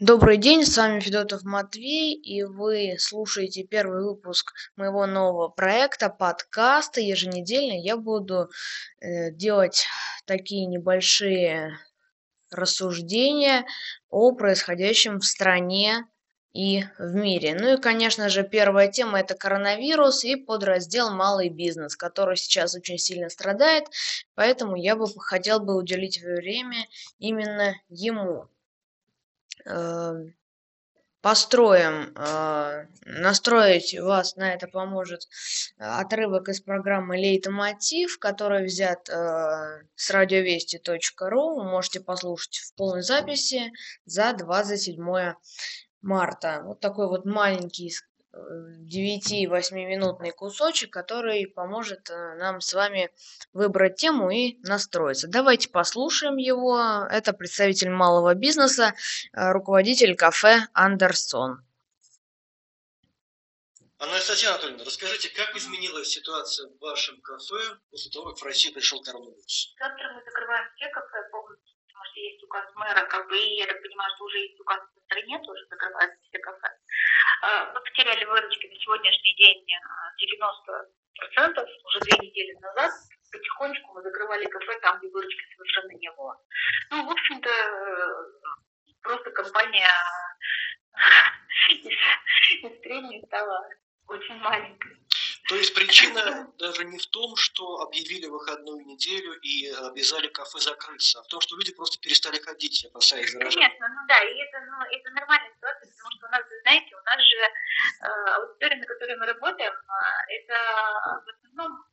Добрый день, с вами Федотов Матвей, и вы слушаете первый выпуск моего нового проекта подкаста. Еженедельно я буду э, делать такие небольшие рассуждения о происходящем в стране и в мире. Ну и, конечно же, первая тема это коронавирус и подраздел малый бизнес, который сейчас очень сильно страдает, поэтому я бы хотел бы уделить время именно ему. Эм, построим, э, настроить вас на это поможет э, отрывок из программы Лейтомотив, который взят э, с радиовести.ру. Вы можете послушать в полной записи за 27 марта. Вот такой вот маленький 9-8-минутный кусочек, который поможет э, нам с вами выбрать тему и настроиться. Давайте послушаем его. Это представитель малого бизнеса, э, руководитель кафе Андерсон. Анастасия Анатольевна, расскажите, как изменилась ситуация в вашем кафе после того, как в Россию пришел коронавирус? Завтра мы закрываем все кафе полностью, есть указ мэра, как бы, и я так понимаю, что уже есть указ по стране, тоже закрываются все кафе. А, мы потеряли выручки на сегодняшний день 90%, а, уже две недели назад. Потихонечку мы закрывали кафе там, где выручки совершенно не было. Ну, в общем-то, просто компания из, из стала очень маленькой. То есть причина даже не в том, что объявили выходную неделю и обязали кафе закрыться, а в том, что люди просто перестали ходить, опасаясь заражения. Конечно, ну да, и это, ну, это нормальная ситуация, потому что у нас, вы знаете, у нас же э, аудитория, на которой мы работаем, э, это в основном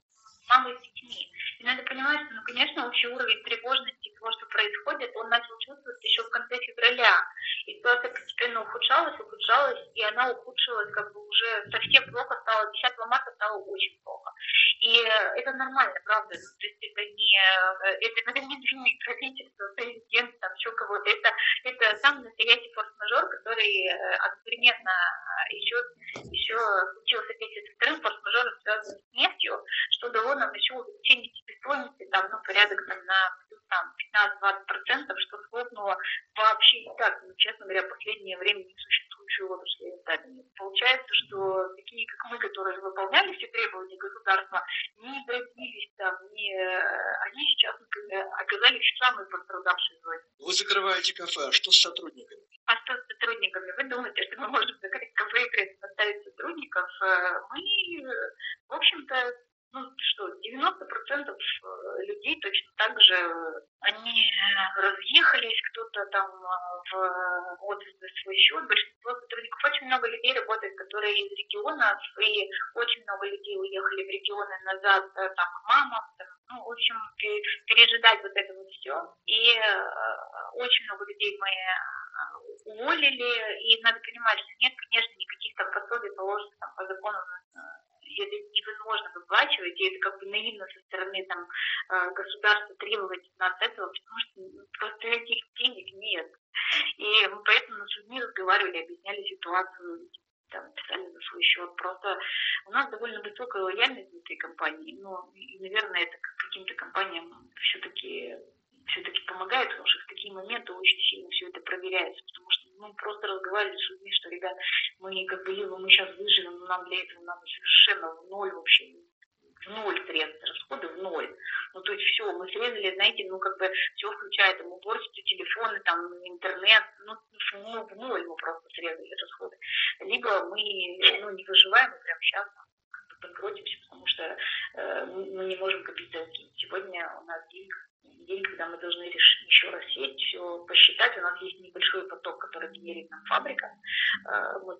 мамы с детьми. И надо понимать, что, ну, конечно, общий уровень тревожности того, что происходит, он начал чувствоваться еще в конце февраля. И ситуация постепенно ухудшалась, ухудшалась, и она ухудшилась как бы уже совсем плохо стало. 10 марта стало очень плохо. И это нормально, правда. Ну, то есть это не, это, это не вины правительства, президента, там еще кого-то. Это, это самый настоящий форс-мажор, который э, одновременно еще, еще случился вместе со вторым форс-мажором, связанным с нефтью, что дало нам еще увеличение себестоимости, там, ну, порядок там, на там 15-20%, что схлопнуло вообще не так, ну, честно говоря, в последнее время не существующую отрасль рентабельности. Получается, что такие, как мы, которые выполняли все требования государства, не добились там, не... они сейчас оказались в самой пострадавшей зоне. Вы закрываете кафе, а что с сотрудниками? А что с сотрудниками? Вы думаете, что мы можем закрыть кафе и поставить сотрудников? Э, мы, в общем-то, ну что, 90% э, людей точно так же, они разъехались, кто-то там э, в отзыв за свой счет, большинство сотрудников, очень много людей работает, которые из региона, и очень много людей уехали в регионы назад, э, там, к мамам, там, ну, в общем, пережидать вот это вот все. И э, очень много людей мы уволили, и надо понимать, что нет, конечно, никаких там пособий положено там, по закону это невозможно выплачивать, и это как бы наивно со стороны там, э, государства требовать от этого, потому что просто этих денег нет. И мы поэтому с людьми разговаривали, объясняли ситуацию, там, писали на свой счет. Просто у нас довольно высокая лояльность внутри компании, но, и, наверное, это каким-то компаниям все-таки все-таки помогает, потому что в такие моменты очень сильно все это проверяется, потому что мы просто разговаривали с людьми, что, ребят, мы как бы либо мы сейчас выживем, но нам для этого надо совершенно в ноль вообще, в ноль средств, расходы в ноль. Ну, то есть все, мы срезали, знаете, ну, как бы все включая там уборщицу, телефоны, там, интернет, ну, ну, в ноль мы просто срезали расходы. Либо мы, ну, не выживаем, и прямо сейчас как бы банкротимся, потому что э, мы не можем копить Сегодня у нас денег день, когда мы должны решить, еще раз сесть, все посчитать. У нас есть небольшой поток, который генерит нам фабрика. Э, мы,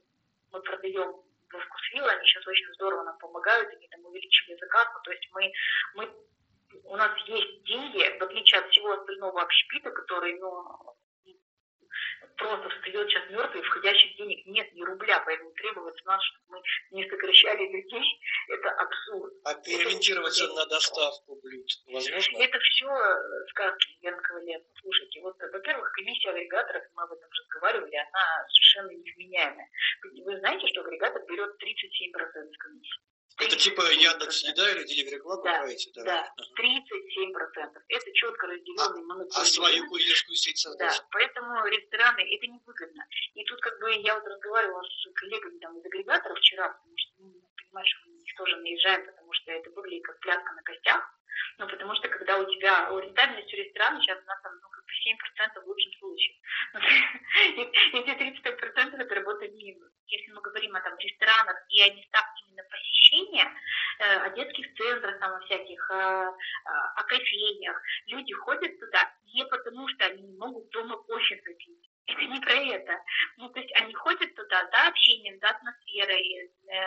мы продаем во вкусвилл, они сейчас очень здорово нам помогают, они там увеличили заказ. То есть мы, мы, у нас есть деньги, в отличие от всего остального общепита, который, ну, просто встает сейчас мертвый, входящих денег нет ни рубля, поэтому требовать с нас, чтобы мы не сокращали людей, это абсурд. А переориентироваться это... на доставку блюд возможно? Это все э, сказки Ленкого лета. Слушайте, вот, во-первых, комиссия агрегаторов, мы об этом разговаривали, она совершенно невменяемая. Вы знаете, что агрегатор берет 37% комиссии? Это типа Яндекс Еда или Delivery Club да, Да, 37%. Это четко разделенный а. А свою курьерскую сеть создать? Да, поэтому рестораны, это невыгодно. И тут как бы я вот разговаривала с коллегами там из агрегаторов вчера, потому что, ну, понимаешь, мы на них тоже наезжаем, потому что это выглядит как пляска на костях. Ну, потому что когда у тебя рентабельность у ресторана сейчас она там, ну, как бы 7% в лучшем случае. Эти 35% это работает минус. Если мы говорим о там ресторанах и о местах именно посещения, э, о детских центрах, там, о всяких, э, э, о кофейнях, люди ходят туда не потому, что они не могут дома кофе запить, это не про это. Ну, то есть они ходят туда за общением, за атмосферой, э,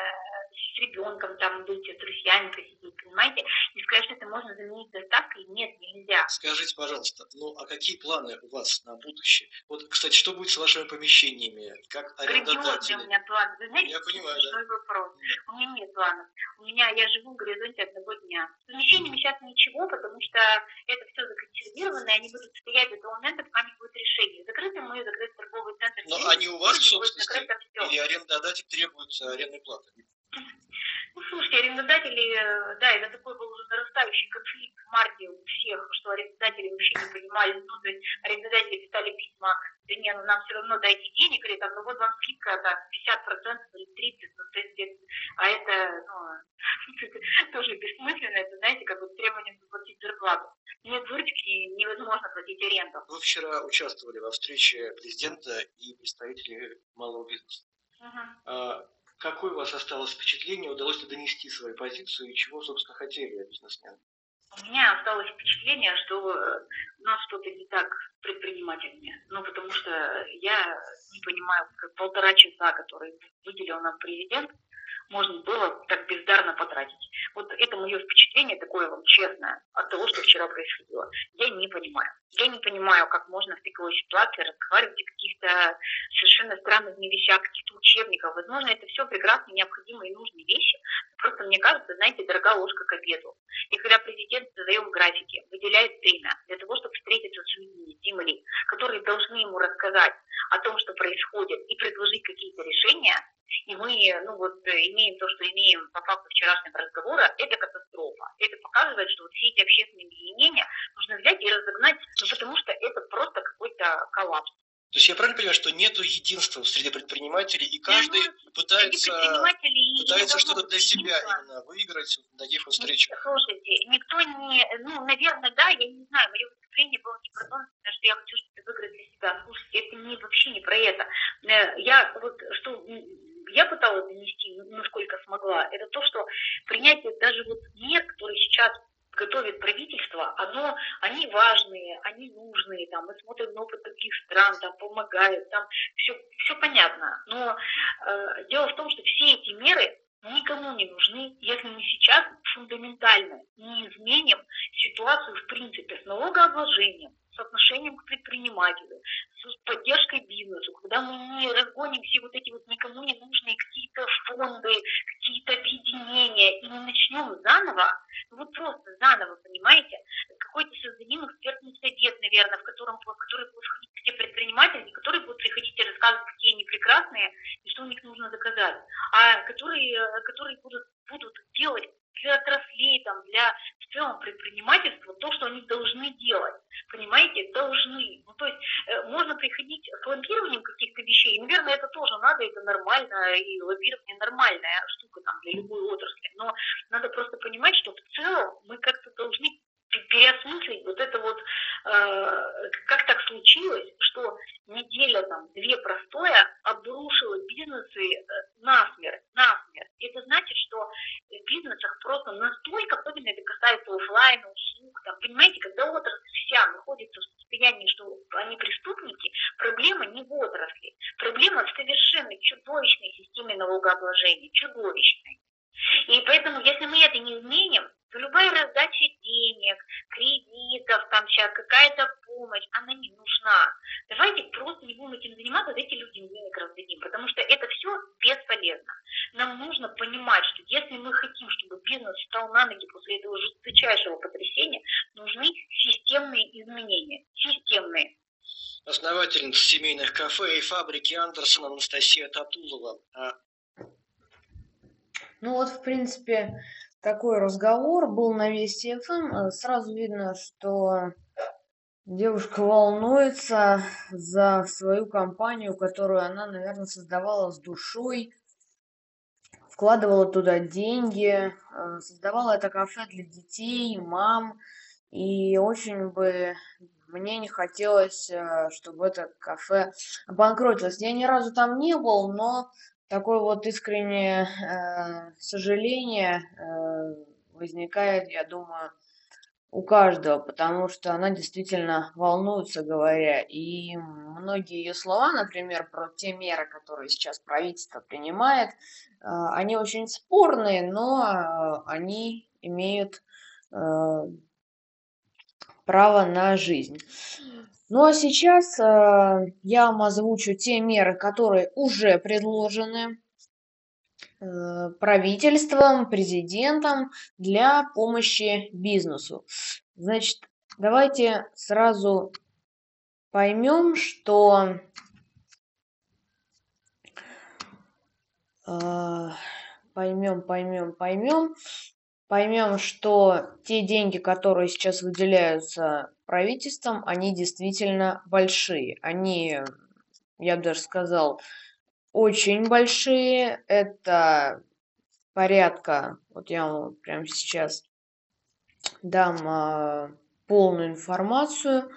с ребенком там быть, с друзьями посидеть, понимаете? И сказать, что это можно заменить доставкой, нет, нельзя. Скажите, пожалуйста, ну а какие планы у вас на будущее? Вот, кстати, что будет с вашими помещениями? Как арендодатели? у меня план. Вы знаете, я понимаю, да. вопрос. Да. У меня нет планов. У меня, я живу в горизонте одного дня. С помещениями сейчас ничего, потому что это все законсервировано, и они будут стоять до того момента, пока не будет решение. Закрыты мы, торговый центр. Но они у вас в собственности или арендодатель требуется арендной платы? Ну, слушайте, арендодатели, э, да, это такой был уже нарастающий конфликт в марте у всех, что арендодатели вообще не понимали, ну, то есть арендодатели писали письма, да не, ну нам все равно дайте денег, или там, ну вот вам скидка, там, 50% или 30%, ну, то есть, а это, ну, тоже бессмысленно, это, знаете, как вот требование заплатить зарплату. Нет выручки, невозможно платить аренду. Вы вчера участвовали во встрече президента и представителей малого бизнеса. Uh-huh. Какое у вас осталось впечатление, удалось ли донести свою позицию и чего, собственно, хотели бизнесмены? У меня осталось впечатление, что э, у нас что-то не так с предпринимателями. Ну, потому что я не понимаю, как полтора часа, которые выделил нам президент, можно было так бездарно потратить. Вот это мое впечатление такое вам честное от того, что вчера происходило. Я не понимаю. Я не понимаю, как можно в такой ситуации разговаривать о каких-то совершенно странных не вещах, каких-то учебниках. Возможно, это все прекрасные, необходимые и нужные вещи. Просто мне кажется, знаете, дорога ложка к обеду. И когда президент в своем графике выделяет время для того, чтобы встретиться с людьми земли, которые должны ему рассказать о том, что происходит, и предложить какие-то решения, и мы, ну вот, имеем то, что имеем по факту вчерашнего разговора, это катастрофа. Это показывает, что вот все эти общественные объединения нужно взять и разогнать, ну, потому что это просто какой-то коллапс. То есть я правильно понимаю, что нет единства среди предпринимателей, и каждый ну, пытается, пытается что-то для себя именно выиграть на вот встречах? Слушайте, никто не, ну, наверное, да, я не знаю, мое выступление было не про то, что я хочу что-то выиграть для себя. Слушайте, это не, вообще не про это. Э, я вот, что я пыталась донести, насколько смогла, это то, что принятие даже вот мер, которые сейчас готовит правительство, оно, они важные, они нужные, там, мы смотрим на опыт других стран, там, помогают, там, все, все понятно. Но э, дело в том, что все эти меры никому не нужны, если мы сейчас фундаментально не изменим ситуацию в принципе с налогообложением, с отношением к предпринимателю, с поддержкой бизнесу, когда мы не разгоним все вот эти вот никому не нужные какие-то фонды, какие-то объединения, и не начнем заново, ну вот просто заново, понимаете, какой-то создадим экспертный совет, наверное, в котором в который будут входить все предприниматели, которые будут приходить и рассказывать, какие они прекрасные, и что у них нужно заказать, а которые, которые будут, будут делать для отраслей, там, для в целом предпринимательства то, что они должны делать. Понимаете, должны. Ну, то есть э, можно приходить с лоббированием каких-то вещей. Наверное, это тоже надо, это нормально, и лоббирование нормальная штука там, для любой отрасли. Но надо просто понимать, что в целом мы как-то должны переосмыслить вот это вот, э, как так случилось, что неделя там, две простоя обрушила бизнесы э, насмерть, насмерть. Это значит, что в бизнесах просто настолько, особенно это касается офлайна, услуг, там, понимаете, когда отрасль вся находится в состоянии, что они преступники, проблема не в отрасли, проблема в совершенно чудовищной системе налогообложения, чудовищной. И поэтому, если мы это не изменим, то любая раздача денег, кредитов, там сейчас какая-то помощь, она не нужна. Давайте просто не будем этим заниматься, дайте людям денег раздадим, потому что это все бесполезно. Нам нужно понимать, что если мы хотим, чтобы бизнес встал на ноги после этого жесточайшего потрясения, нужны системные изменения. Системные. Основательница семейных кафе и фабрики Андерсон Анастасия Татулова. Ну вот, в принципе, такой разговор был на Вести ФМ. Сразу видно, что девушка волнуется за свою компанию, которую она, наверное, создавала с душой, вкладывала туда деньги, э, создавала это кафе для детей, мам. И очень бы мне не хотелось, э, чтобы это кафе обанкротилось. Я ни разу там не был, но такое вот искреннее э, сожаление э, возникает, я думаю, у каждого, потому что она действительно волнуется, говоря, и многие ее слова, например, про те меры, которые сейчас правительство принимает, э, они очень спорные, но они имеют э, право на жизнь. Ну а сейчас э, я вам озвучу те меры, которые уже предложены э, правительством, президентом для помощи бизнесу. Значит, давайте сразу поймем, что э, поймем, поймем, поймем, поймем, что те деньги, которые сейчас выделяются правительством, они действительно большие. Они, я бы даже сказал, очень большие. Это порядка, вот я вам прямо сейчас дам а, полную информацию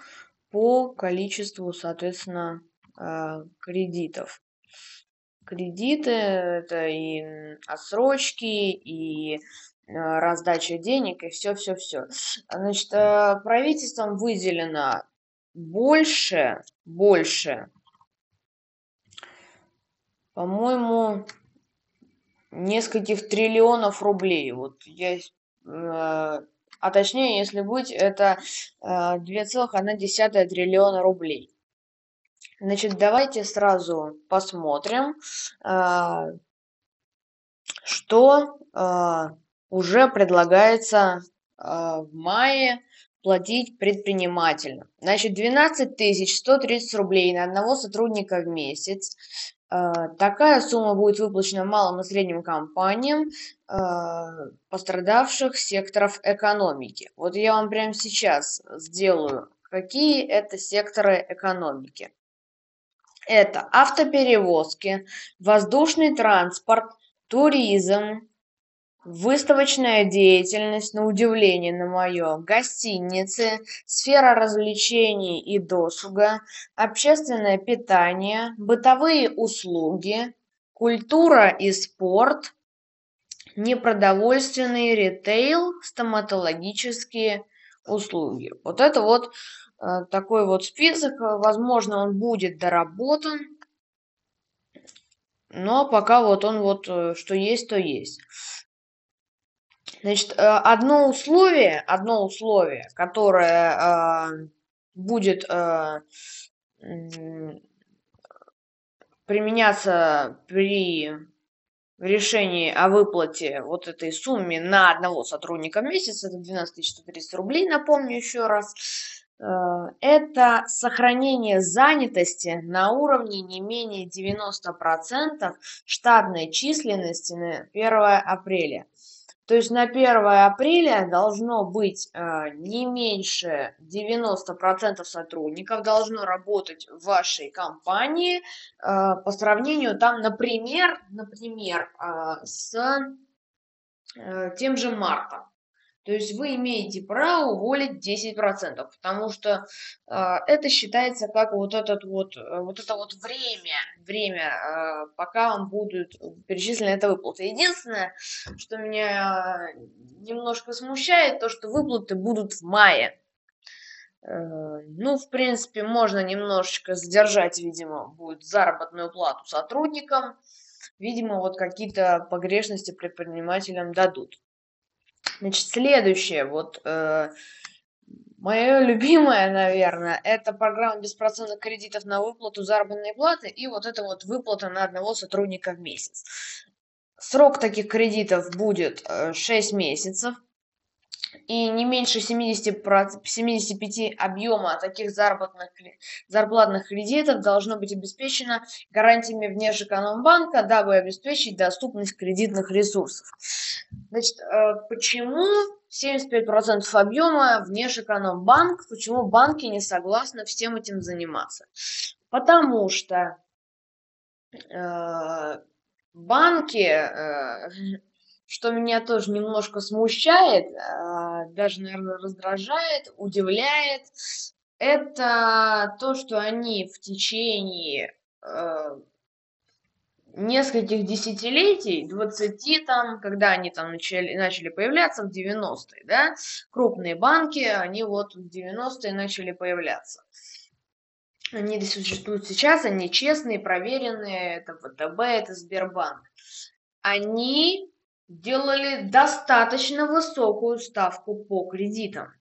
по количеству, соответственно, а, кредитов. Кредиты это и отсрочки, и Э, раздача денег и все-все-все. Значит, э, правительством выделено больше, больше, по-моему, нескольких триллионов рублей. Вот я, э, а точнее, если быть, это 2,1 триллиона рублей. Значит, давайте сразу посмотрим, что уже предлагается а, в мае платить предпринимателям. Значит, 12 130 рублей на одного сотрудника в месяц. А, такая сумма будет выплачена малым и средним компаниям а, пострадавших секторов экономики. Вот я вам прямо сейчас сделаю, какие это секторы экономики. Это автоперевозки, воздушный транспорт, туризм, Выставочная деятельность, на удивление на мое, гостиницы, сфера развлечений и досуга, общественное питание, бытовые услуги, культура и спорт, непродовольственный ритейл, стоматологические услуги. Вот это вот э, такой вот список. Возможно, он будет доработан. Но пока вот он вот э, что есть, то есть. Значит, э, одно условие, одно условие, которое э, будет э, применяться при решении о выплате вот этой суммы на одного сотрудника в месяц, это 12 130 рублей, напомню еще раз, это сохранение занятости на уровне не менее 90% штатной численности на 1 апреля. То есть на 1 апреля должно быть э, не меньше 90% сотрудников должно работать в вашей компании э, по сравнению там, например, например э, с э, тем же мартом. То есть вы имеете право уволить 10%, потому что э, это считается как вот, этот вот, э, вот это вот время, время, э, пока вам будут перечислены это выплаты. Единственное, что меня немножко смущает, то, что выплаты будут в мае. Э, ну, в принципе, можно немножечко задержать, видимо, будет заработную плату сотрудникам. Видимо, вот какие-то погрешности предпринимателям дадут. Значит, следующее, вот э, мое любимое, наверное, это программа беспроцентных кредитов на выплату заработной платы и вот это вот выплата на одного сотрудника в месяц. Срок таких кредитов будет э, 6 месяцев и не меньше 70, 75 объема таких заработных, зарплатных кредитов должно быть обеспечено гарантиями Внешэкономбанка, дабы обеспечить доступность кредитных ресурсов. Значит, э, почему 75% объема внешэкономбанк, почему банки не согласны всем этим заниматься? Потому что э, банки, э, что меня тоже немножко смущает, даже, наверное, раздражает, удивляет, это то, что они в течение нескольких десятилетий, 20 там, когда они там начали, начали появляться в 90-е, да, крупные банки, они вот в 90-е начали появляться. Они существуют сейчас, они честные, проверенные, это ВТБ, это Сбербанк. Они делали достаточно высокую ставку по кредитам.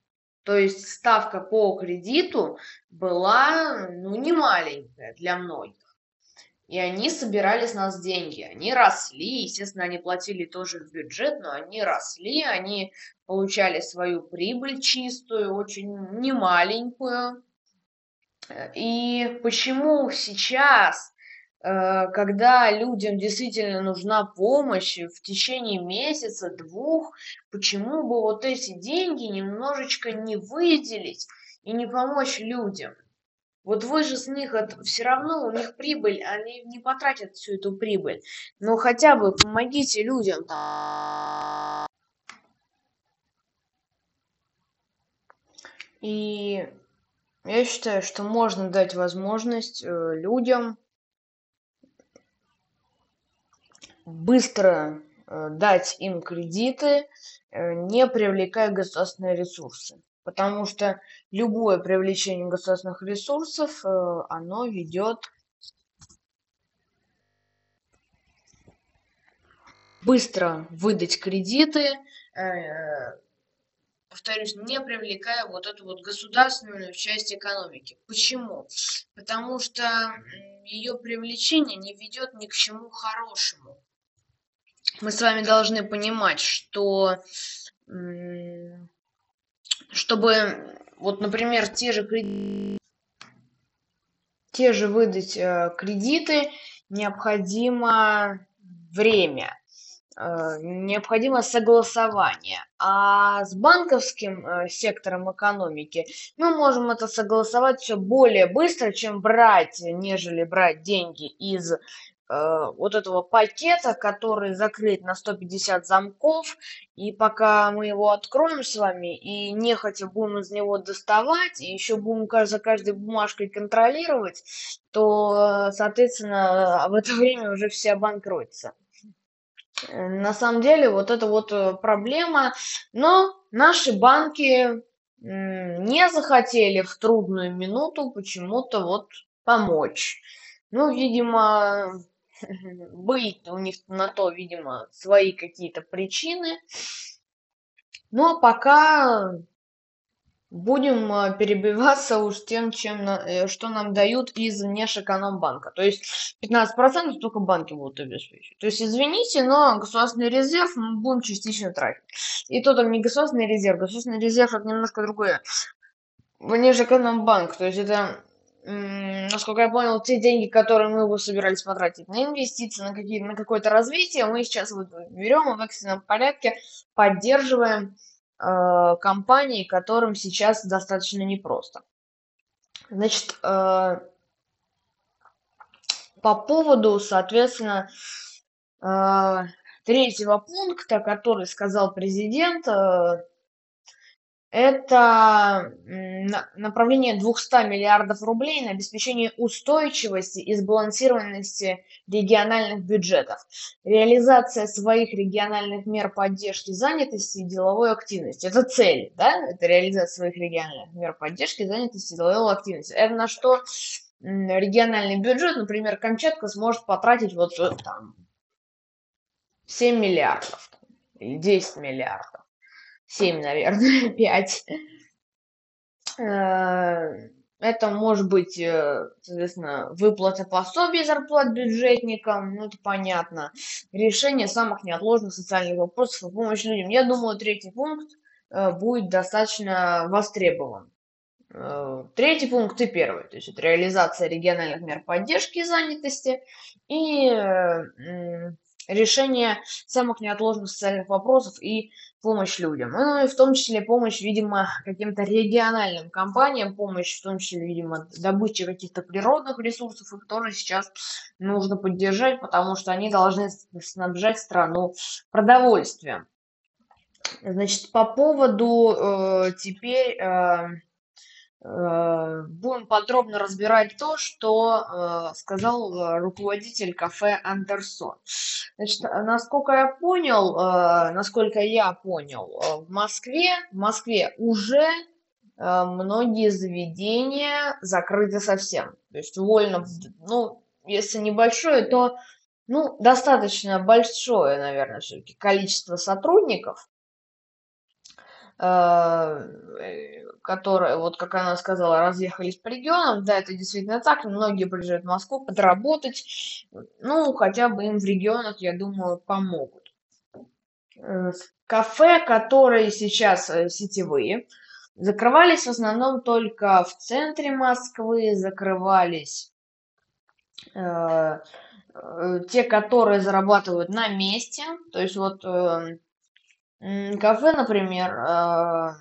То есть ставка по кредиту была ну, не маленькая для многих. И они собирали с нас деньги. Они росли, естественно, они платили тоже в бюджет, но они росли, они получали свою прибыль чистую, очень немаленькую. И почему сейчас, э, когда людям действительно нужна помощь в течение месяца, двух, почему бы вот эти деньги немножечко не выделить и не помочь людям? Вот вы же с них это все равно у них прибыль, они не потратят всю эту прибыль. Но хотя бы помогите людям. И я считаю, что можно дать возможность э, людям быстро э, дать им кредиты, э, не привлекая государственные ресурсы потому что любое привлечение государственных ресурсов, э, оно ведет быстро выдать кредиты, э, повторюсь, не привлекая вот эту вот государственную часть экономики. Почему? Потому что ее привлечение не ведет ни к чему хорошему. Мы с вами должны понимать, что чтобы, вот, например, те же кредиты, те же выдать э, кредиты, необходимо время, э, необходимо согласование. А с банковским э, сектором экономики мы можем это согласовать все более быстро, чем брать, нежели брать деньги из вот этого пакета, который закрыт на 150 замков, и пока мы его откроем с вами и нехотя будем из него доставать, и еще будем за каждой бумажкой контролировать, то, соответственно, в это время уже все обанкротятся. На самом деле, вот это вот э, проблема, но наши банки не захотели в трудную минуту почему-то вот помочь. Ну, видимо, быть у них на то, видимо, свои какие-то причины. Но пока будем э, перебиваться уж тем, чем, э, что нам дают из Внешэкономбанка. То есть 15% только банки будут обеспечивать. То есть, извините, но государственный резерв мы будем частично тратить. И то там не государственный резерв. Государственный резерв это немножко другое. Внешэкономбанк, то есть это насколько я понял, те деньги, которые мы бы собирались потратить на инвестиции, на, какие, на какое-то развитие, мы сейчас вот берем и в экстренном порядке поддерживаем э, компании, которым сейчас достаточно непросто. Значит, э, по поводу, соответственно, э, третьего пункта, который сказал президент, э, это направление 200 миллиардов рублей на обеспечение устойчивости и сбалансированности региональных бюджетов, реализация своих региональных мер поддержки занятости и деловой активности. Это цель, да? Это реализация своих региональных мер поддержки, занятости и деловой активности. Это на что региональный бюджет, например, Камчатка сможет потратить вот э, там 7 миллиардов или 10 миллиардов. 7, наверное, 5. Э, это может быть, э, соответственно, выплата пособий зарплат бюджетникам, ну это понятно. Решение самых неотложных социальных вопросов и помощь людям. Я думаю, третий пункт э, будет достаточно востребован. Третий пункт и первый, то есть это реализация региональных мер поддержки и занятости и решение самых неотложных социальных вопросов и помощь людям. Ну и в том числе помощь, видимо, каким-то региональным компаниям, помощь в том числе, видимо, добыче каких-то природных ресурсов, их тоже сейчас нужно поддержать, потому что они должны снабжать страну продовольствием. Значит, по поводу э, теперь э, будем подробно разбирать то, что э, сказал э, руководитель кафе Андерсон. Значит, насколько я понял, насколько я понял, в Москве, в Москве уже многие заведения закрыты совсем. То есть вольно, ну, если небольшое, то ну, достаточно большое, наверное, все-таки количество сотрудников, которые, вот как она сказала, разъехались по регионам. Да, это действительно так. Многие приезжают в Москву подработать. Ну, хотя бы им в регионах, я думаю, помогут. Э, кафе, которые сейчас э, сетевые, закрывались в основном только в центре Москвы, закрывались э, э, те, которые зарабатывают на месте. То есть вот э, кафе, например, э,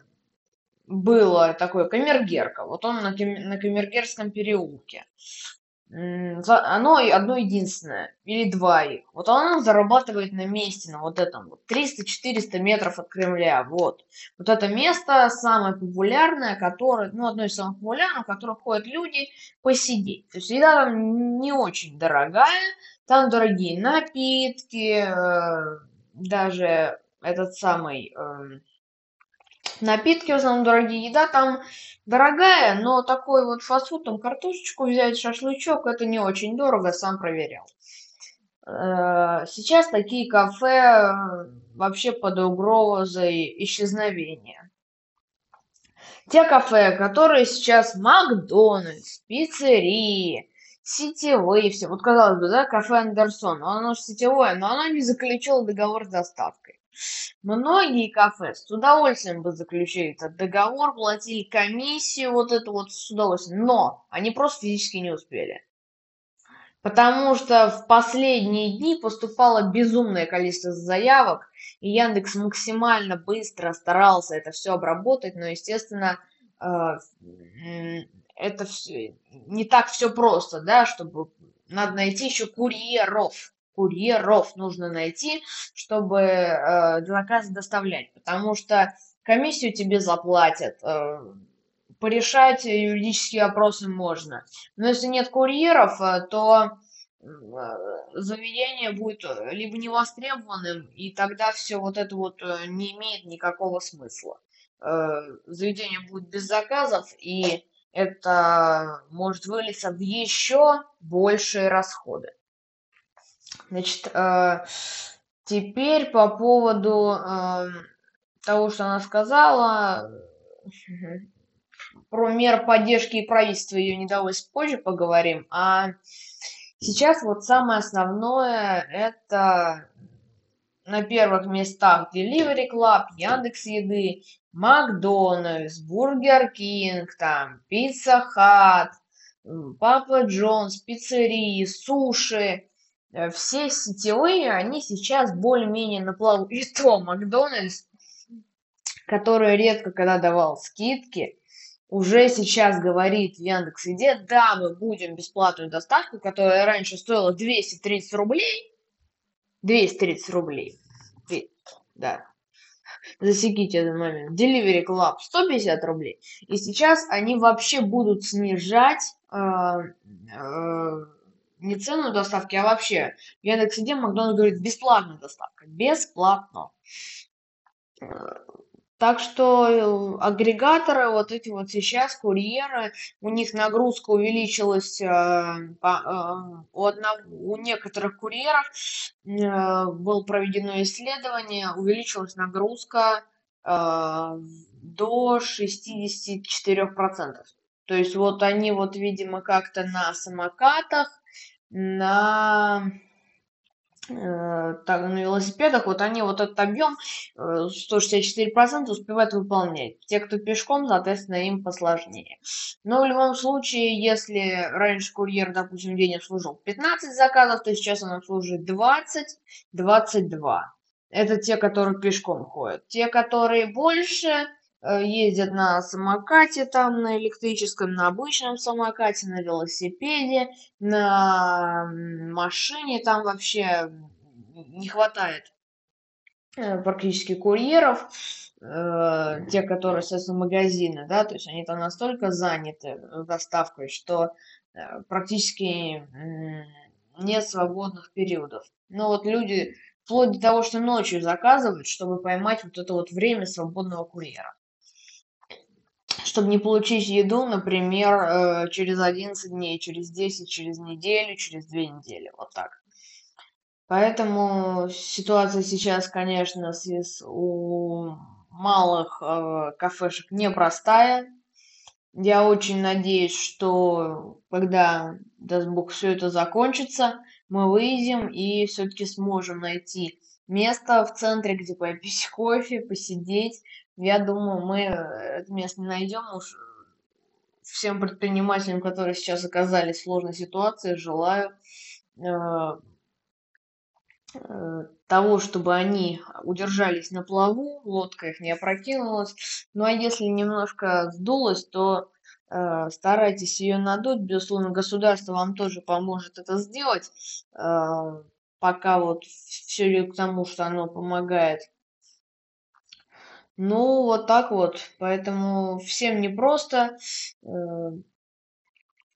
было такое камергерка. Вот он на, на Камергерском переулке. Оно одно единственное, или два их. Вот оно зарабатывает на месте, на вот этом вот 300-400 метров от Кремля. Вот. Вот это место самое популярное, которое, ну, одно из самых популярных, в которое ходят люди посидеть. То есть еда там не очень дорогая, там дорогие напитки, э, даже этот самый... Э, Напитки в основном дорогие, еда там дорогая, но такой вот фастфуд, там картошечку взять, шашлычок, это не очень дорого, сам проверял. Э, сейчас такие кафе э, вообще под угрозой исчезновения. Те кафе, которые сейчас Макдональдс, пиццерии, сетевые все. Вот казалось бы, да, кафе Андерсон, оно же сетевое, но оно не заключило договор с доставкой. Многие кафе с удовольствием бы заключили этот договор, платили комиссию, вот это вот с удовольствием. Но они просто физически не успели. Потому что в последние дни поступало безумное количество заявок, и Яндекс максимально быстро старался это все обработать, но, естественно, э, это все, не так все просто, да, чтобы надо найти еще курьеров курьеров нужно найти, чтобы э, заказ доставлять, потому что комиссию тебе заплатят, э, порешать юридические вопросы можно. Но если нет курьеров, э, то э, заведение будет либо невостребованным, и тогда все вот это вот э, не имеет никакого смысла. Заведение будет без заказов, и это может вылиться в еще большие расходы. Значит, э, теперь по поводу э, того, что она сказала, про меры поддержки и правительства ее недовольств позже поговорим, а сейчас вот самое основное это на первых местах Delivery Club, Яндекс Еды, Макдональдс, Бургер Кинг, там, Пицца Хат, Папа Джонс, пиццерии, суши, Э, все сетевые, они сейчас более-менее на плаву. И то Макдональдс, который редко когда давал скидки, уже сейчас говорит в Яндекс.Еде, да, мы будем бесплатную доставку, которая раньше стоила 230 рублей, 230 рублей, да, засеките этот момент, Delivery Club 150 рублей, и сейчас они вообще будут снижать э, э, не цену доставки, а вообще. В Яндекс.Еде Макдональдс говорит бесплатная доставка. Бесплатно. Так что э, агрегаторы, вот эти вот сейчас, курьеры, у них нагрузка увеличилась э, по, э, у, одного, у некоторых курьеров э, было проведено исследование, увеличилась нагрузка э, до 64%. То есть вот они вот, видимо, как-то на самокатах на Э, так, на велосипедах, вот они вот этот объем 164% э, успевают выполнять. Те, кто пешком, соответственно, им посложнее. Но в любом случае, если раньше курьер, допустим, день обслужил 15 заказов, то сейчас он обслуживает 20, 22. Это те, которые пешком ходят. Те, которые больше, ездят на самокате, там, на электрическом, на обычном самокате, на велосипеде, на машине, там вообще не хватает э, практически курьеров, э, те, которые, соответственно, магазины, да, то есть они там настолько заняты доставкой, что э, практически э, нет свободных периодов. Но вот люди вплоть до того, что ночью заказывают, чтобы поймать вот это вот время свободного курьера. Чтобы не получить еду, например, э, через 11 дней, через 10, через неделю, через 2 недели. Вот так. Поэтому ситуация сейчас, конечно, у малых э, кафешек непростая. Я очень надеюсь, что когда, даст Бог, все это закончится, мы выйдем и все-таки сможем найти место в центре, где попить кофе, посидеть. Я думаю, мы это место не найдем уж всем предпринимателям, которые сейчас оказались в сложной ситуации, желаю э, э, того, чтобы они удержались на плаву, лодка их не опрокинулась. Ну а если немножко сдулась, то э, старайтесь ее надуть. Безусловно, государство вам тоже поможет это сделать, э, пока вот все идет к тому, что оно помогает. Ну, вот так вот. Поэтому всем непросто. Э,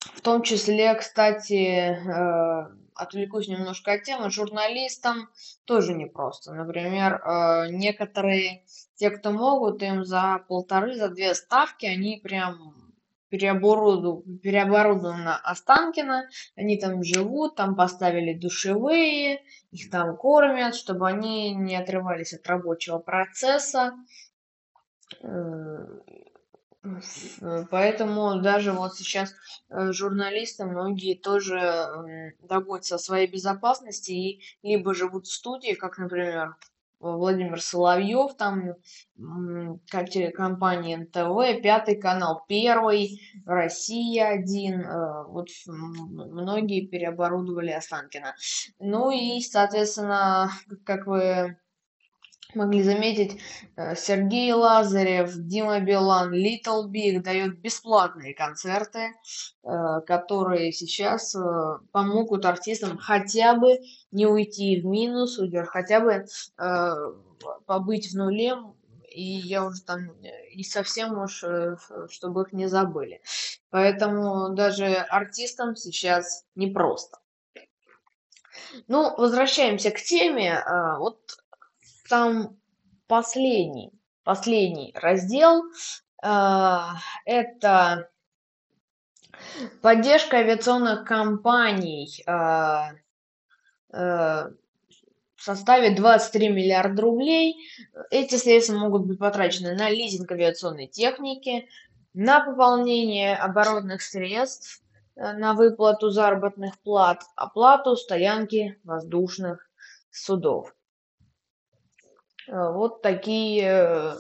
в том числе, кстати, э, отвлекусь немножко от темы, журналистам тоже непросто. Например, э, некоторые, те, кто могут, им за полторы, за две ставки, они прям переоборудованы, переоборудованы Останкино, они там живут, там поставили душевые, их там кормят, чтобы они не отрывались от рабочего процесса. Э, Поэтому даже вот сейчас э, журналисты многие тоже заботятся о своей безопасности и либо живут в студии, как, например, Владимир Соловьев, там как телекомпания НТВ, Пятый канал, Первый, Россия один, э, вот многие переоборудовали Останкино. Ну и, соответственно, как вы могли заметить, э, Сергей Лазарев, Дима Билан, Little Big дают бесплатные концерты, э, которые сейчас э, помогут артистам хотя бы не уйти в минус, хотя бы побыть в нуле, и я уже там и совсем уж, чтобы их не забыли. Поэтому даже артистам сейчас непросто. Ну, возвращаемся к теме. Вот там последний, последний раздел. А, это поддержка авиационных компаний а, а, в составе 23 миллиарда рублей. Эти средства могут быть потрачены на лизинг авиационной техники, на пополнение оборотных средств, на выплату заработных плат, оплату стоянки воздушных судов. Э, вот такие э,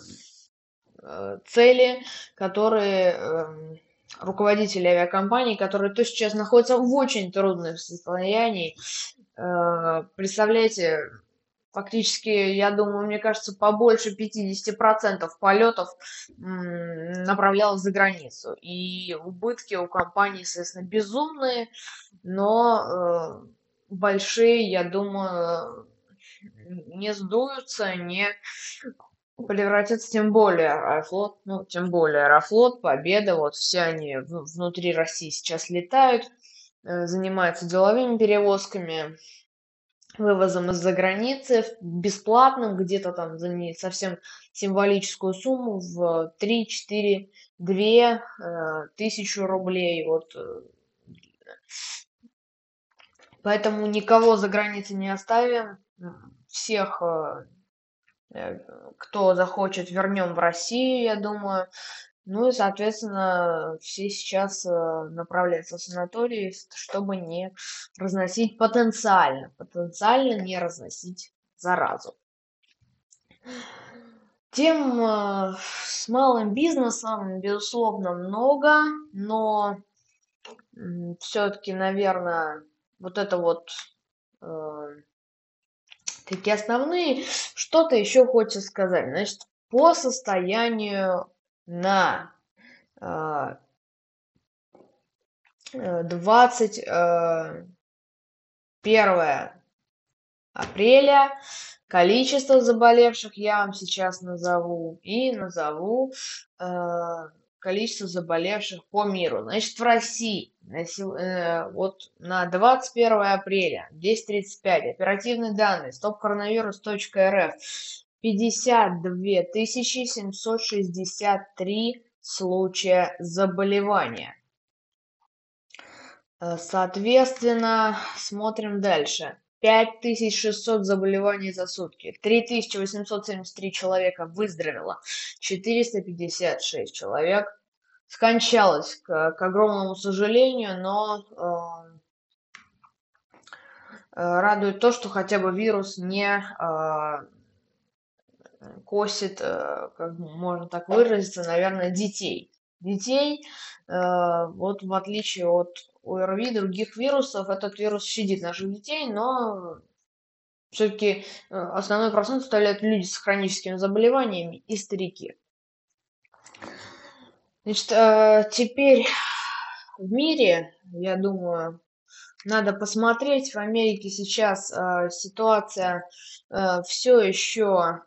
э, цели, которые эм, руководители авиакомпаний, которые то сейчас находятся в очень трудном состоянии. Представляете, фактически, я думаю, мне кажется, побольше 50% полетов направлялось за границу. И убытки у компаний, естественно, безумные, но большие, я думаю, не сдуются, не превратятся, тем более Аэрофлот, ну, тем более Аэрофлот, Победа, вот все они внутри России сейчас летают, э, занимаются деловыми перевозками, вывозом из-за границы, бесплатным, где-то там за не совсем символическую сумму в 3, 4, 2 тысячу рублей. Вот. Э, поэтому никого за границей не оставим всех, э, э, кто захочет, вернем в Россию, я думаю. Ну и, соответственно, все сейчас э, направляются в санатории, чтобы не разносить потенциально, потенциально не разносить заразу. Тем с малым бизнесом, безусловно, много, но все-таки, наверное, вот это вот такие основные. Что-то еще хочется сказать. Значит, по состоянию на э, 21 э, апреля количество заболевших я вам сейчас назову и назову э, количество заболевших по миру. Значит, в России э, вот на 21 апреля 10.35 оперативные данные stopcoronavirus.rf 52 763 случая заболевания. Э, соответственно, смотрим дальше. 5600 заболеваний за сутки, 3873 человека выздоровело, 456 человек скончалось, к, к огромному сожалению, но э, э, радует то, что хотя бы вирус не э, косит, как можно так выразиться, наверное, детей. Детей, вот в отличие от ОРВИ, других вирусов, этот вирус щадит наших детей, но все-таки основной процент составляют люди с хроническими заболеваниями и старики. Значит, э, теперь в мире, я думаю, надо посмотреть. В Америке сейчас э, ситуация все еще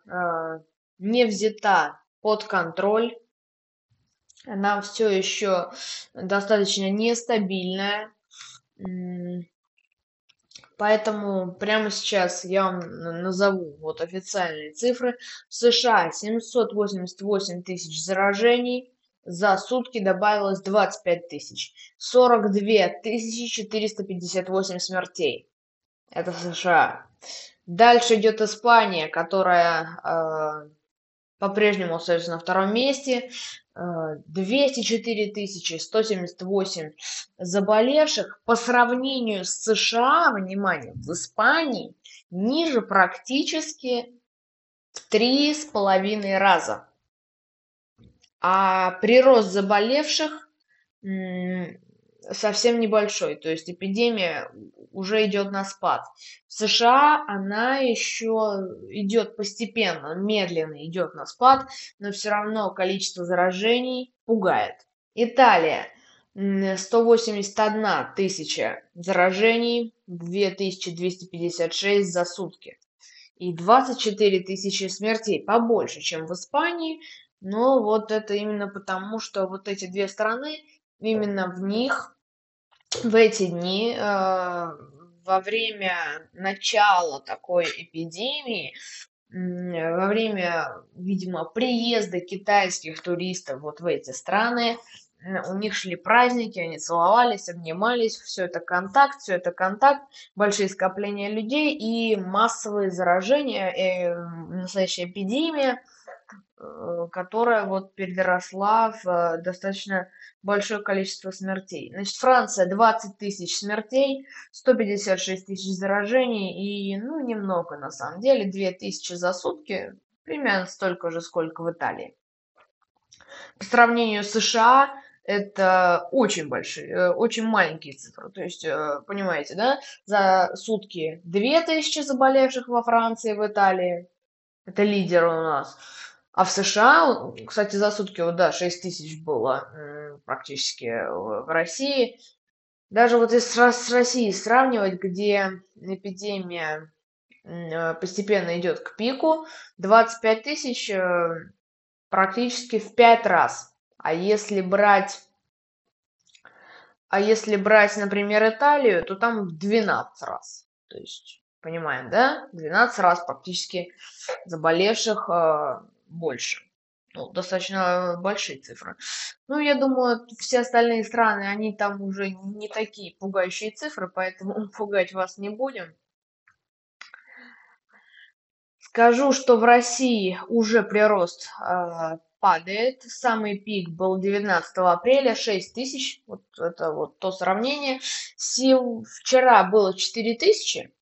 не взята под контроль она все еще достаточно нестабильная. Поэтому прямо сейчас я вам назову вот официальные цифры. В США 788 тысяч заражений, за сутки добавилось 25 тысяч. 42 тысячи 458 смертей. Это США. Дальше идет Испания, которая э, по-прежнему остается на втором месте. 204 178 заболевших по сравнению с США, внимание, в Испании ниже практически в три с половиной раза. А прирост заболевших совсем небольшой, то есть эпидемия уже идет на спад. В США она еще идет постепенно, медленно идет на спад, но все равно количество заражений пугает. Италия 181 тысяча заражений, 2256 за сутки. И 24 тысячи смертей, побольше, чем в Испании. Но вот это именно потому, что вот эти две страны, именно в них в эти дни, э, во время начала такой эпидемии, во время, видимо, приезда китайских туристов вот в эти страны, у них шли праздники, они целовались, обнимались, все это контакт, все это контакт, большие скопления людей и массовые заражения, и настоящая эпидемия, э, которая вот переросла в э, достаточно большое количество смертей. Значит, Франция 20 тысяч смертей, 156 тысяч заражений и, ну, немного на самом деле, 2 тысячи за сутки, примерно столько же, сколько в Италии. По сравнению с США, это очень большие, э, очень маленькие цифры. То есть, э, понимаете, да, за сутки 2000 заболевших во Франции, в Италии, это лидеры у нас. А в США, кстати, за сутки, вот, да, 6 тысяч было практически в России. Даже вот если с Россией сравнивать, где эпидемия э, постепенно идет к пику, 25 тысяч э, практически в 5 раз. А если брать, а если брать, например, Италию, то там в 12 раз. То есть, понимаем, да? 12 раз практически заболевших э, больше. Ну, достаточно большие цифры. Ну, я думаю, все остальные страны, они там уже не такие пугающие цифры, поэтому пугать вас не будем. Скажу, что в России уже прирост э, падает. Самый пик был 19 апреля, 6 тысяч. Вот это вот то сравнение. Сев... Вчера было 4 тысячи.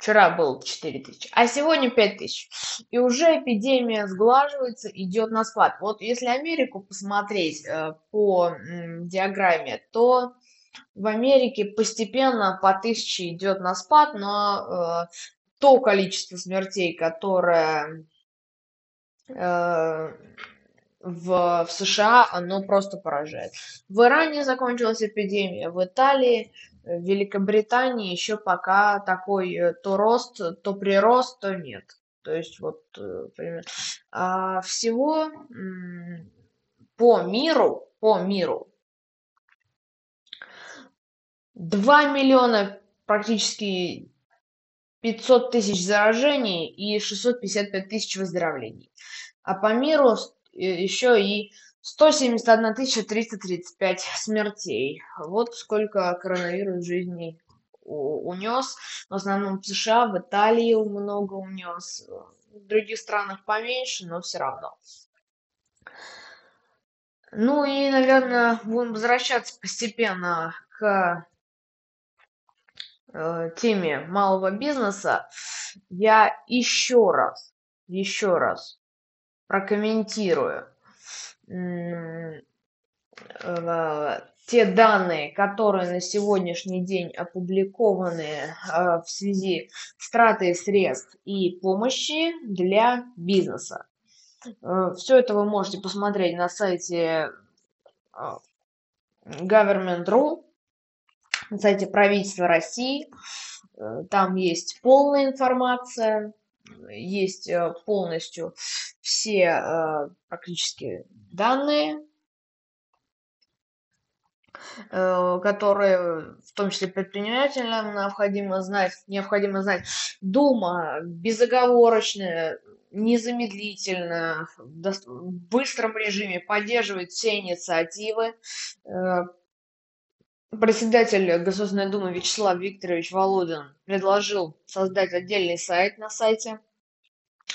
Вчера было 4 тысячи, а сегодня 5 тысяч. И уже эпидемия сглаживается, идет на спад. Вот если Америку посмотреть э, по м, диаграмме, то в Америке постепенно по тысяче идет на спад, но э, то количество смертей, которое э, в, в США, оно просто поражает. В Иране закончилась эпидемия, в Италии в Великобритании еще пока такой э, то рост, то прирост, то нет. То есть вот э, примерно. А всего по миру, по миру 2 миллиона практически 500 тысяч заражений и 655 тысяч выздоровлений. А по миру э, еще и 171 335 смертей. Вот сколько коронавирус жизней унес. В основном в США, в Италии много унес. В других странах поменьше, но все равно. Ну и, наверное, будем возвращаться постепенно к э, теме малого бизнеса. Я еще раз, еще раз прокомментирую те данные, которые на сегодняшний день опубликованы э, в связи с тратой средств и помощи для бизнеса. Э, Все это вы можете посмотреть на сайте government.ru, на сайте правительства России. Там есть полная информация, есть полностью все практически данные, э, которые в том числе предпринимателям необходимо знать, необходимо знать. Дума безоговорочно, незамедлительно, в быстром режиме поддерживает все инициативы. Э, председатель Государственной Думы Вячеслав Викторович Володин предложил создать отдельный сайт на сайте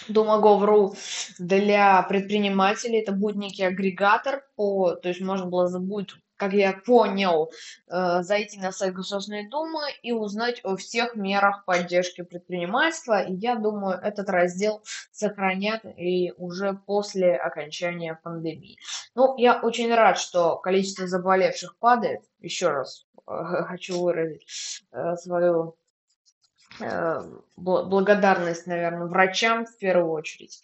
Думагов.ру для предпринимателей. Это будет некий агрегатор по, то есть можно было будет, как я понял, э, зайти на сайт Государственной Думы и узнать о всех мерах поддержки предпринимательства. И я думаю, этот раздел сохранят и уже после окончания пандемии. Ну, я очень рад, что количество заболевших падает. Еще раз э, хочу выразить э, свою благодарность, наверное, врачам в первую очередь,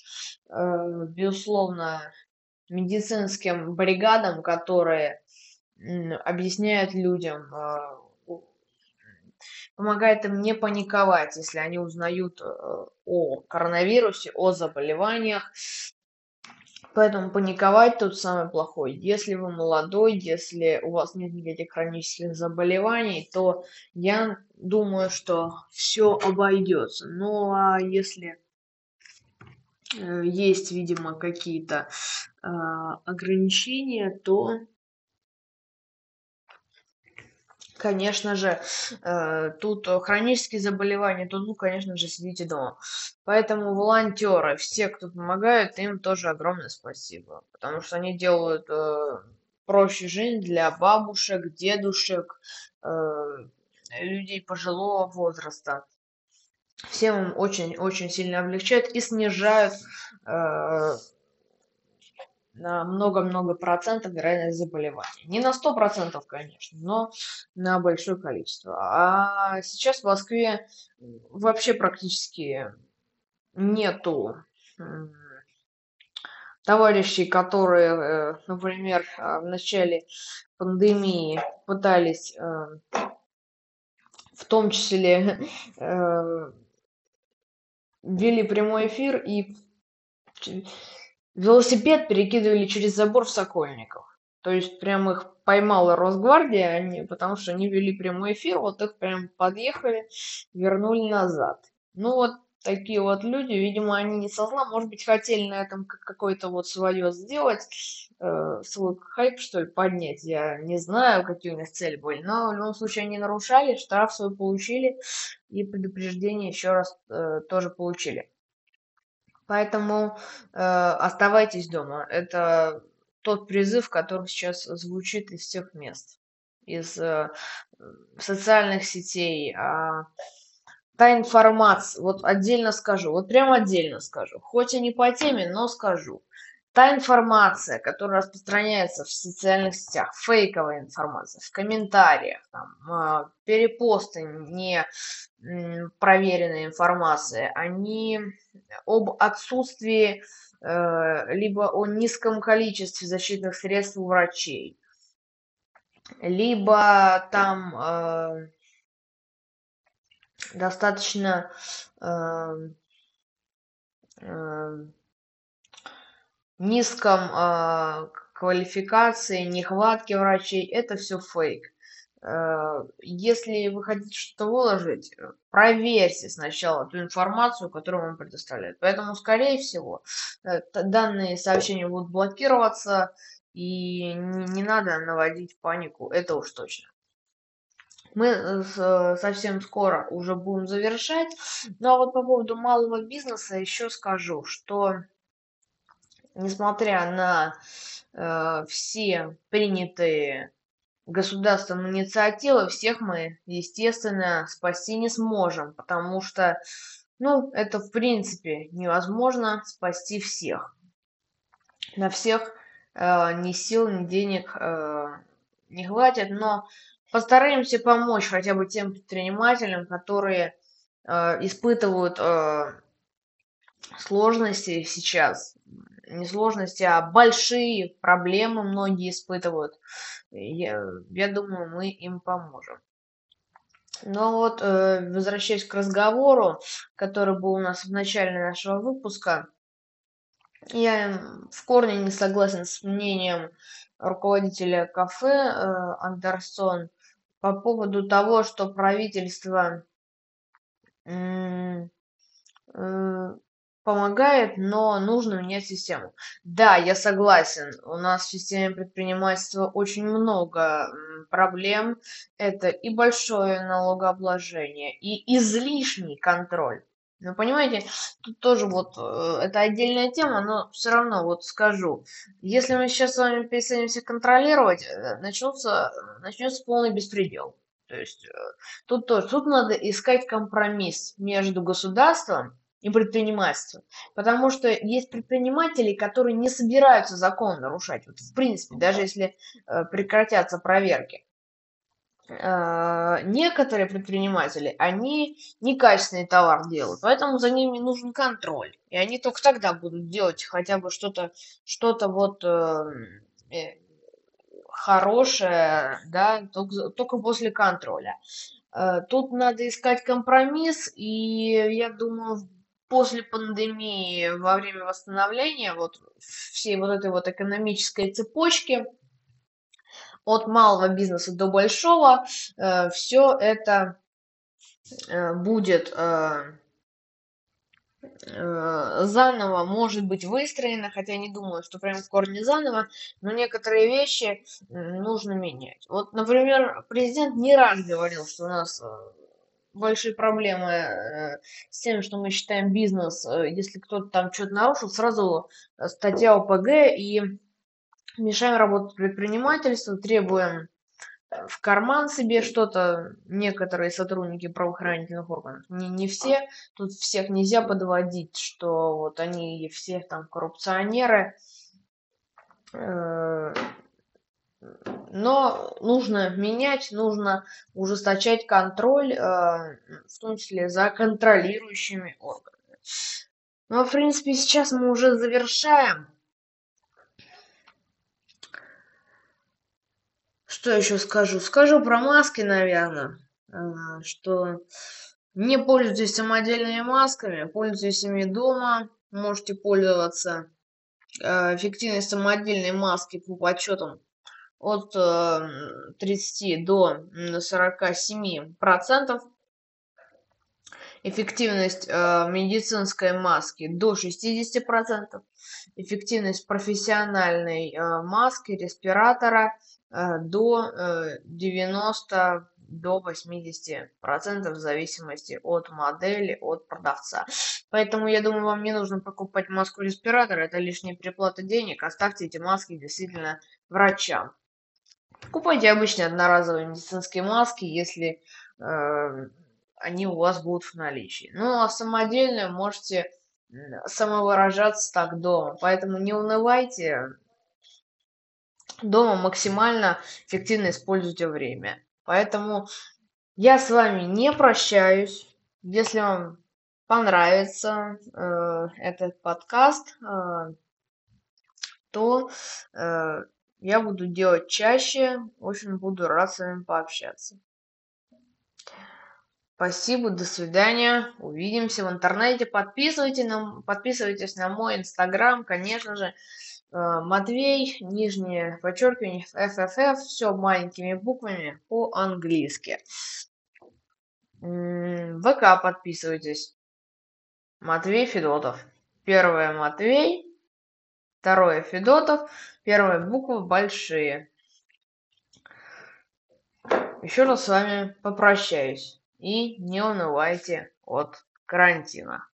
э, безусловно, медицинским бригадам, которые объясняют людям, э, помогает им не паниковать, если они узнают о коронавирусе, о заболеваниях, Поэтому паниковать тут самое плохое. Если вы молодой, если у вас нет никаких хронических заболеваний, то я думаю, что все обойдется. Ну а если э, есть, видимо, какие-то э, ограничения, то конечно же, э, тут хронические заболевания, тут, ну, конечно же, сидите дома. Поэтому волонтеры, все, кто помогает, им тоже огромное спасибо. Потому что они делают э, проще жизнь для бабушек, дедушек, э, людей пожилого возраста. Всем им очень-очень сильно облегчают и снижают на много-много процентов вероятность заболевания. Не на сто процентов, конечно, но на большое количество. А сейчас в Москве вообще практически нету товарищей, которые, э, например, э, в начале пандемии пытались э, в том числе вели прямой эфир и велосипед перекидывали через забор в Сокольниках. То есть прям их поймала Росгвардия, они, потому что они вели прямой эфир, вот их прям подъехали, вернули назад. Ну вот такие вот люди, видимо, они не со зла, может быть, хотели на этом какое-то вот свое сделать, э, свой хайп, что ли, поднять. Я не знаю, какие у них цели были, но в любом случае они нарушали, штраф свой получили и предупреждение еще раз э, тоже получили. Поэтому э, оставайтесь дома. Это тот призыв, который сейчас звучит из всех мест, из э, социальных сетей. А, та информация, вот отдельно скажу, вот прям отдельно скажу, хоть и не по теме, но скажу та информация, которая распространяется в социальных сетях, фейковая информация, в комментариях, там, а, перепосты не проверенной информации, они об отсутствии э, либо о низком количестве защитных средств у врачей, либо там э, достаточно э, низком э, квалификации, нехватке врачей, это все фейк. Э, если вы хотите что-то выложить, проверьте сначала ту информацию, которую вам предоставляют. Поэтому, скорее всего, э, данные сообщения будут блокироваться, и не надо наводить панику, это уж точно. Мы совсем скоро уже будем завершать. Ну а вот по поводу малого бизнеса еще скажу, что несмотря на э, все принятые государством инициативы, всех мы, естественно, спасти не сможем, потому что, ну, это в принципе невозможно спасти всех. На всех э, ни сил, ни денег э, не хватит, но постараемся помочь хотя бы тем предпринимателям, которые э, испытывают э, сложности сейчас не сложности, а большие проблемы многие испытывают. Я, я думаю, мы им поможем. Но вот, э, возвращаясь к разговору, который был у нас в начале нашего выпуска, я в корне не согласен с мнением руководителя кафе э, Андерсон по поводу того, что правительство э, помогает, но нужно менять систему. Да, я согласен, у нас в системе предпринимательства очень много проблем. Это и большое налогообложение, и излишний контроль. Ну, понимаете, тут тоже вот, э, это отдельная тема, но все равно вот скажу. Если мы сейчас с вами перестанемся контролировать, э, начнется, начнется полный беспредел. То есть э, тут тоже, тут надо искать компромисс между государством и предпринимательство. Потому что есть предприниматели, которые не собираются закон нарушать. Вот в принципе, даже если э, прекратятся проверки. Э, некоторые предприниматели, они некачественный товар делают, поэтому за ними нужен контроль. И они только тогда будут делать хотя бы что-то, что-то вот э, э хорошее, да, только, только после контроля. Э, тут надо искать компромисс, и я думаю, после пандемии, во время восстановления вот всей вот этой вот экономической цепочки, от малого бизнеса до большого, э, все это э, будет э, э, заново, может быть, выстроено, хотя не думаю, что прям в корне заново, но некоторые вещи нужно менять. Вот, например, президент не раз говорил, что у нас э, большие проблемы э, с тем, что мы считаем бизнес, э, если кто-то там что-то нарушил, сразу э, статья ОПГ и мешаем работать предпринимательству, требуем в карман себе что-то некоторые сотрудники правоохранительных органов. Не, не все, тут всех нельзя подводить, что вот они все там коррупционеры но нужно менять, нужно ужесточать контроль, э, в том числе за контролирующими органами. Ну, в принципе, сейчас мы уже завершаем. Что еще скажу? Скажу про маски, наверное, э, что не пользуйтесь самодельными масками, пользуйтесь ими дома, можете пользоваться э, эффективной самодельной маски по подсчетам от 30 э, до 47 процентов эффективность э, медицинской маски до 60 процентов эффективность профессиональной э, маски респиратора э, до э, 90 до 80% в зависимости от модели, от продавца. Поэтому, я думаю, вам не нужно покупать маску-респиратор, это лишняя переплата денег, оставьте эти маски действительно врачам. Покупайте обычные одноразовые медицинские маски, если э, они у вас будут в наличии. Ну, а самодельные можете самовыражаться так дома. Поэтому не унывайте. Дома максимально эффективно используйте время. Поэтому я с вами не прощаюсь. Если вам понравится э, этот подкаст, э, то э, я буду делать чаще. Очень буду рад с вами пообщаться. Спасибо, до свидания. Увидимся в интернете. Подписывайтесь на, подписывайтесь на мой инстаграм, конечно же. Э, Матвей, нижнее подчеркивание, FFF, все маленькими буквами по-английски. ВК подписывайтесь. Матвей Федотов. Первое Матвей, второе Федотов, первые буквы большие. Еще раз с вами попрощаюсь и не унывайте от карантина